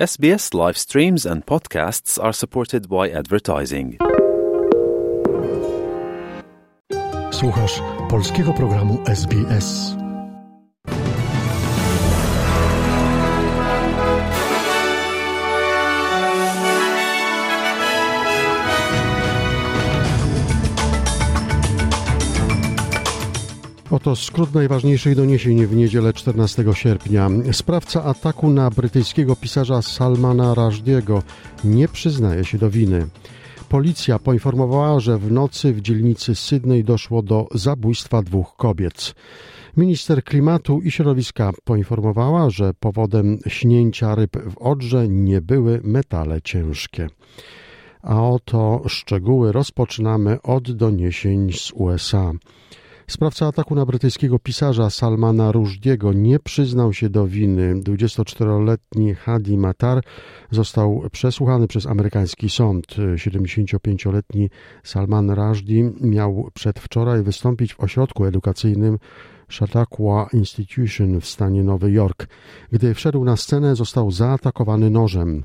SBS live streams and podcasts are supported by advertising. Słuchasz polskiego programu SBS. Oto skrót najważniejszych doniesień w niedzielę 14 sierpnia. Sprawca ataku na brytyjskiego pisarza Salmana Rushdie'ego nie przyznaje się do winy. Policja poinformowała, że w nocy w dzielnicy Sydney doszło do zabójstwa dwóch kobiet. Minister klimatu i środowiska poinformowała, że powodem śnięcia ryb w Odrze nie były metale ciężkie. A oto szczegóły rozpoczynamy od doniesień z USA. Sprawca ataku na brytyjskiego pisarza Salmana Rushdie'ego nie przyznał się do winy. 24-letni Hadi Matar został przesłuchany przez amerykański sąd. 75-letni Salman Rushdie miał przedwczoraj wystąpić w ośrodku edukacyjnym Chautauqua Institution w stanie Nowy Jork. Gdy wszedł na scenę, został zaatakowany nożem.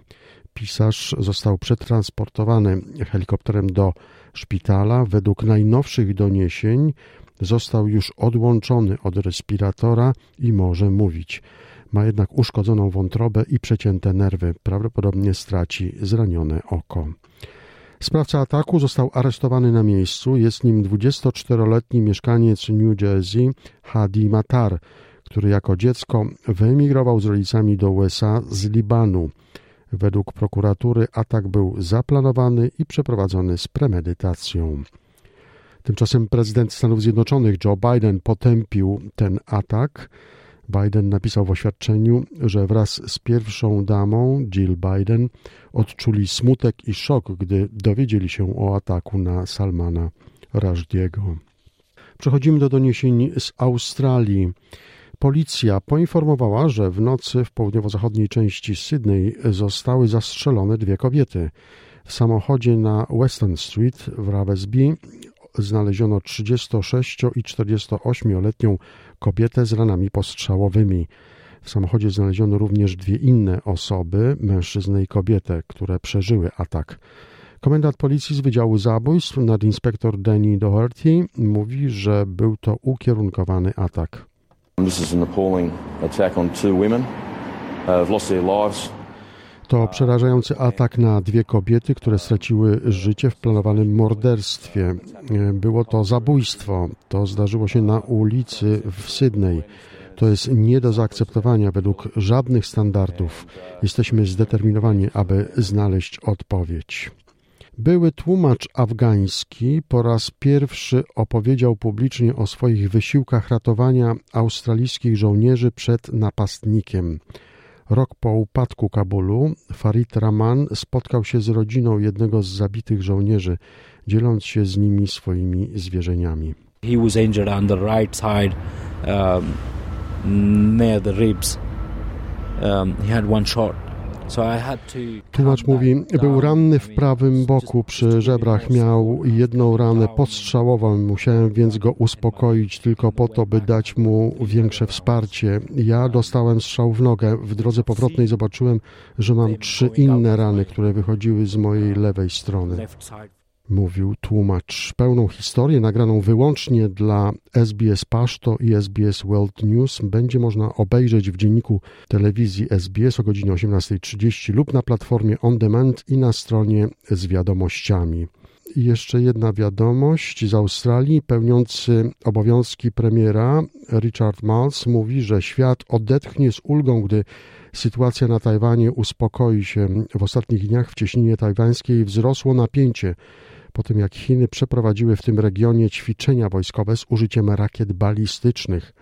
Pisarz został przetransportowany helikopterem do szpitala. Według najnowszych doniesień został już odłączony od respiratora i może mówić. Ma jednak uszkodzoną wątrobę i przecięte nerwy. Prawdopodobnie straci zranione oko. Sprawca ataku został aresztowany na miejscu. Jest nim 24-letni mieszkaniec New Jersey Hadi Matar, który jako dziecko wyemigrował z rodzicami do USA z Libanu. Według prokuratury atak był zaplanowany i przeprowadzony z premedytacją. Tymczasem prezydent Stanów Zjednoczonych Joe Biden potępił ten atak. Biden napisał w oświadczeniu, że wraz z pierwszą damą Jill Biden odczuli smutek i szok, gdy dowiedzieli się o ataku na Salmana Rushdie'ego. Przechodzimy do doniesień z Australii. Policja poinformowała, że w nocy w południowo-zachodniej części Sydney zostały zastrzelone dwie kobiety. W samochodzie na Western Street w Ravesby znaleziono 36 i 48-letnią kobietę z ranami postrzałowymi. W samochodzie znaleziono również dwie inne osoby, mężczyznę i kobietę, które przeżyły atak. Komendant policji z Wydziału Zabójstw, nadinspektor Danny Doherty, mówi, że był to ukierunkowany atak. This is an appalling attack on two women. Uh, lost their lives. To przerażający atak na dwie kobiety, które straciły życie w planowanym morderstwie. Było to zabójstwo. To zdarzyło się na ulicy w Sydney. To jest nie do zaakceptowania według żadnych standardów. Jesteśmy zdeterminowani, aby znaleźć odpowiedź. Były tłumacz afgański po raz pierwszy opowiedział publicznie o swoich wysiłkach ratowania australijskich żołnierzy przed napastnikiem. Rok po upadku Kabulu Farid Rahman spotkał się z rodziną jednego z zabitych żołnierzy, dzieląc się z nimi swoimi zwierzeniami. He was injured on the right side um, near the ribs. Um, he had one shot Tłumacz mówi, był ranny w prawym boku przy żebrach, miał jedną ranę postrzałową, musiałem więc go uspokoić tylko po to, by dać mu większe wsparcie. Ja dostałem strzał w nogę, w drodze powrotnej zobaczyłem, że mam trzy inne rany, które wychodziły z mojej lewej strony mówił tłumacz. Pełną historię nagraną wyłącznie dla SBS Paszto i SBS World News będzie można obejrzeć w dzienniku telewizji SBS o godzinie 18.30 lub na platformie On Demand i na stronie z wiadomościami. I jeszcze jedna wiadomość z Australii. Pełniący obowiązki premiera Richard Marles mówi, że świat odetchnie z ulgą, gdy sytuacja na Tajwanie uspokoi się. W ostatnich dniach w cieśninie tajwańskiej wzrosło napięcie po tym jak Chiny przeprowadziły w tym regionie ćwiczenia wojskowe z użyciem rakiet balistycznych.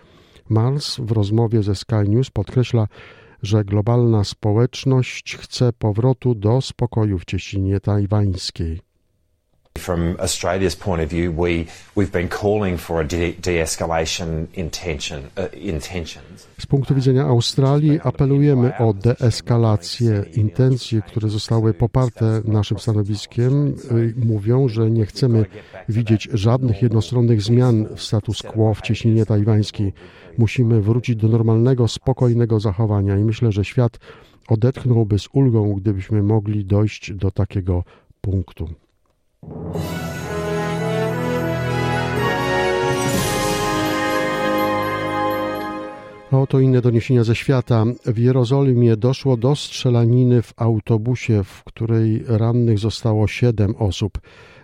Mars w rozmowie ze Sky News podkreśla, że globalna społeczność chce powrotu do spokoju w cieśninie tajwańskiej. From Australia's point of view, we, we've been calling for a de-escalation intention, uh, intentions. Z punktu widzenia Australii apelujemy o deeskalację. Intencje, które zostały poparte naszym stanowiskiem, y, mówią, że nie chcemy widzieć żadnych jednostronnych zmian w status quo w cieśninie tajwańskiej. Musimy wrócić do normalnego, spokojnego zachowania i myślę, że świat odetchnąłby z ulgą, gdybyśmy mogli dojść do takiego punktu. Oto inne doniesienia ze świata. W Jerozolimie doszło do strzelaniny w autobusie, w której rannych zostało siedem osób.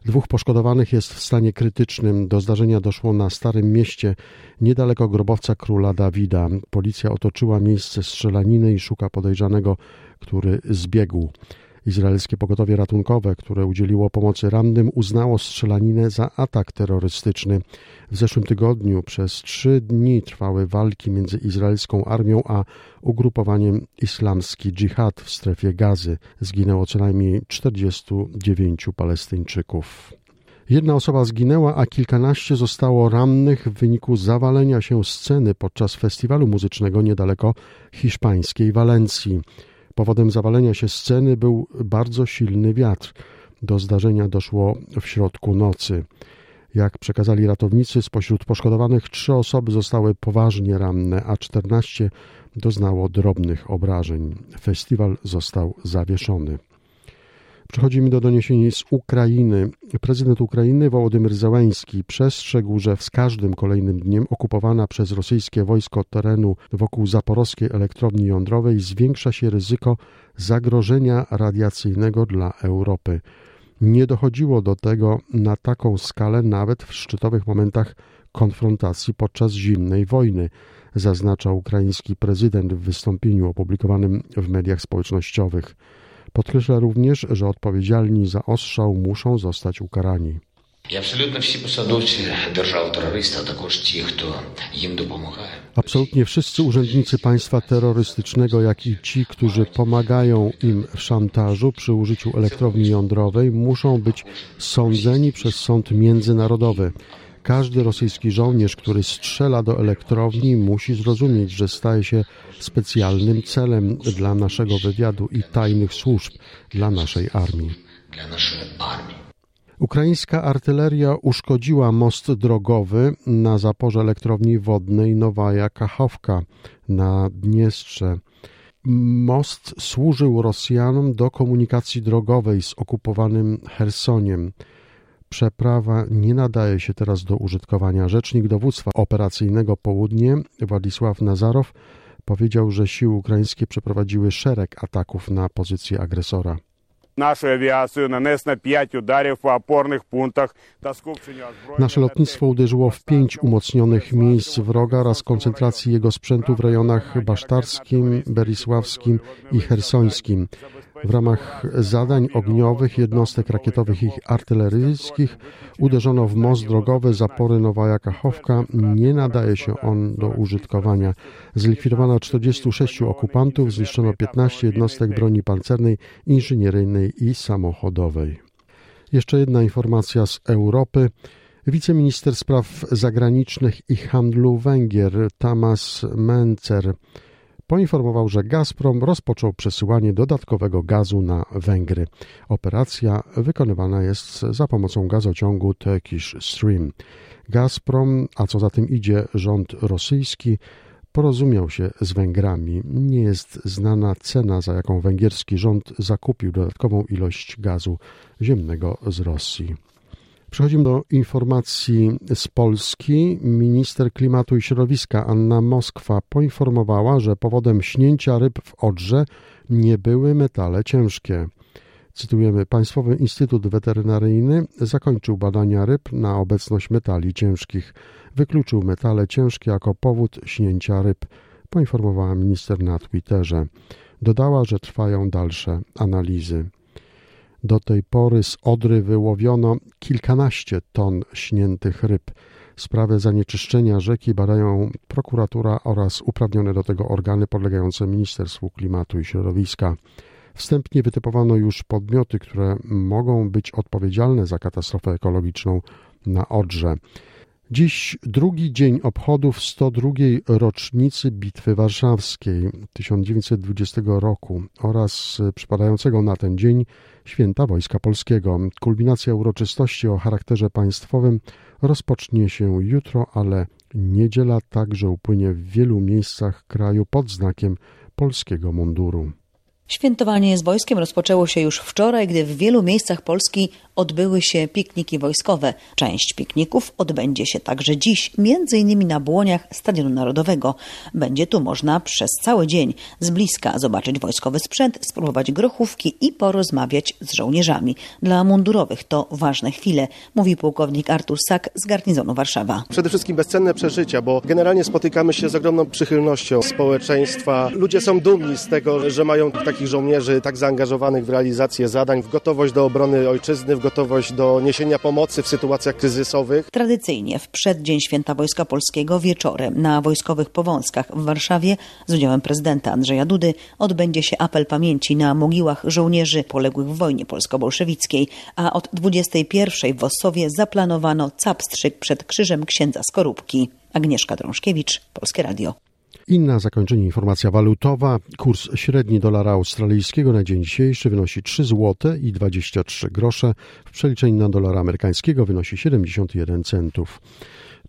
Dwóch poszkodowanych jest w stanie krytycznym. Do zdarzenia doszło na Starym Mieście, niedaleko grobowca króla Dawida. Policja otoczyła miejsce strzelaniny i szuka podejrzanego, który zbiegł. Izraelskie pogotowie ratunkowe, które udzieliło pomocy rannym, uznało strzelaninę za atak terrorystyczny. W zeszłym tygodniu przez trzy dni trwały walki między izraelską armią a ugrupowaniem Islamski Dżihad w strefie gazy. Zginęło co najmniej 49 Palestyńczyków. Jedna osoba zginęła, a kilkanaście zostało rannych w wyniku zawalenia się sceny podczas festiwalu muzycznego niedaleko hiszpańskiej Walencji. Powodem zawalenia się sceny był bardzo silny wiatr. Do zdarzenia doszło w środku nocy. Jak przekazali ratownicy, spośród poszkodowanych trzy osoby zostały poważnie ranne, a 14 doznało drobnych obrażeń. Festiwal został zawieszony. Przechodzimy do doniesień z Ukrainy. Prezydent Ukrainy Wołodymyr Zełański przestrzegł, że z każdym kolejnym dniem okupowana przez rosyjskie wojsko terenu wokół zaporowskiej elektrowni jądrowej zwiększa się ryzyko zagrożenia radiacyjnego dla Europy. Nie dochodziło do tego na taką skalę nawet w szczytowych momentach konfrontacji podczas zimnej wojny, zaznacza ukraiński prezydent w wystąpieniu opublikowanym w mediach społecznościowych. Podkreśla również, że odpowiedzialni za ostrzał muszą zostać ukarani. Absolutnie wszyscy urzędnicy państwa terrorystycznego, jak i ci, którzy pomagają im w szantażu przy użyciu elektrowni jądrowej, muszą być sądzeni przez sąd międzynarodowy. Każdy rosyjski żołnierz, który strzela do elektrowni, musi zrozumieć, że staje się specjalnym celem dla naszego wywiadu i tajnych służb dla naszej armii. Ukraińska artyleria uszkodziła most drogowy na zaporze elektrowni wodnej Nowaja Kachowka na Dniestrze. Most służył Rosjanom do komunikacji drogowej z okupowanym Chersoniem przeprawa nie nadaje się teraz do użytkowania. Rzecznik dowództwa operacyjnego Południe Władysław Nazarow powiedział, że siły ukraińskie przeprowadziły szereg ataków na pozycję agresora. Nasze lotnictwo uderzyło w pięć umocnionych miejsc wroga oraz koncentracji jego sprzętu w rejonach basztarskim, berisławskim i hersońskim. W ramach zadań ogniowych jednostek rakietowych i artyleryjskich uderzono w most drogowy zapory Nowaja Kachowka. Nie nadaje się on do użytkowania. Zlikwidowano 46 okupantów, zniszczono 15 jednostek broni pancernej, inżynieryjnej i samochodowej. Jeszcze jedna informacja z Europy. Wiceminister spraw zagranicznych i handlu Węgier Tamas Mencer poinformował, że Gazprom rozpoczął przesyłanie dodatkowego gazu na Węgry. Operacja wykonywana jest za pomocą gazociągu Turkish Stream. Gazprom, a co za tym idzie rząd rosyjski, porozumiał się z Węgrami. Nie jest znana cena, za jaką węgierski rząd zakupił dodatkową ilość gazu ziemnego z Rosji. Przechodzimy do informacji z Polski. Minister Klimatu i Środowiska Anna Moskwa poinformowała, że powodem śnięcia ryb w Odrze nie były metale ciężkie. Cytujemy: Państwowy Instytut Weterynaryjny zakończył badania ryb na obecność metali ciężkich. Wykluczył metale ciężkie jako powód śnięcia ryb, poinformowała minister na Twitterze. Dodała, że trwają dalsze analizy. Do tej pory z Odry wyłowiono kilkanaście ton śniętych ryb. Sprawę zanieczyszczenia rzeki badają prokuratura oraz uprawnione do tego organy podlegające Ministerstwu Klimatu i Środowiska. Wstępnie wytypowano już podmioty, które mogą być odpowiedzialne za katastrofę ekologiczną na Odrze. Dziś drugi dzień obchodów 102. rocznicy Bitwy Warszawskiej 1920 roku oraz przypadającego na ten dzień Święta Wojska Polskiego. Kulminacja uroczystości o charakterze państwowym rozpocznie się jutro, ale niedziela także upłynie w wielu miejscach kraju pod znakiem polskiego munduru. Świętowanie z wojskiem rozpoczęło się już wczoraj, gdy w wielu miejscach Polski odbyły się pikniki wojskowe. Część pikników odbędzie się także dziś, między innymi na błoniach Stadionu Narodowego. Będzie tu można przez cały dzień z bliska zobaczyć wojskowy sprzęt, spróbować grochówki i porozmawiać z żołnierzami. Dla mundurowych to ważne chwile, mówi pułkownik Artur Sak z garnizonu Warszawa. Przede wszystkim bezcenne przeżycia, bo generalnie spotykamy się z ogromną przychylnością społeczeństwa. Ludzie są dumni z tego, że mają takich żołnierzy tak zaangażowanych w realizację zadań, w gotowość do obrony ojczyzny, w gotowość do niesienia pomocy w sytuacjach kryzysowych. Tradycyjnie w przeddzień Święta Wojska Polskiego wieczorem na wojskowych powązkach w Warszawie z udziałem prezydenta Andrzeja Dudy odbędzie się apel pamięci na mogiłach żołnierzy poległych w wojnie polsko-bolszewickiej, a od 21 w Ossowie zaplanowano capstrzyk przed krzyżem księdza Skorupki. Agnieszka Drążkiewicz, Polskie Radio. I na zakończenie informacja walutowa. Kurs średni dolara australijskiego na dzień dzisiejszy wynosi 3 zł i 23 grosze. W przeliczeniu na dolara amerykańskiego wynosi 71 centów.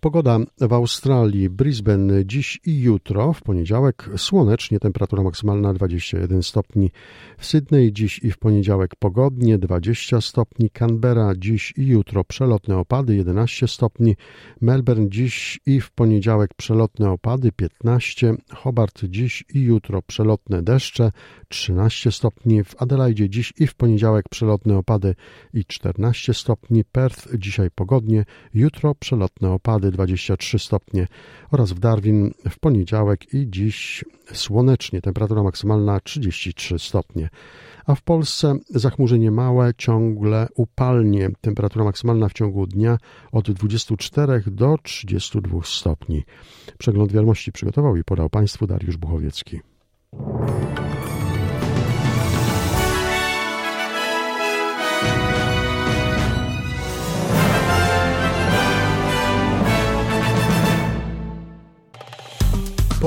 Pogoda w Australii, Brisbane dziś i jutro, w poniedziałek słonecznie, temperatura maksymalna 21 stopni. W Sydney dziś i w poniedziałek pogodnie 20 stopni. Canberra dziś i jutro przelotne opady 11 stopni. Melbourne dziś i w poniedziałek przelotne opady 15. Hobart dziś i jutro przelotne deszcze 13 stopni. W Adelaide dziś i w poniedziałek przelotne opady i 14 stopni. Perth dzisiaj pogodnie, jutro przelotne opady 23 stopnie oraz w Darwin w poniedziałek i dziś słonecznie, temperatura maksymalna 33 stopnie. A w Polsce zachmurzenie małe, ciągle upalnie, temperatura maksymalna w ciągu dnia od 24 do 32 stopni. Przegląd wiadomości przygotował i podał Państwu Dariusz Buchowiecki.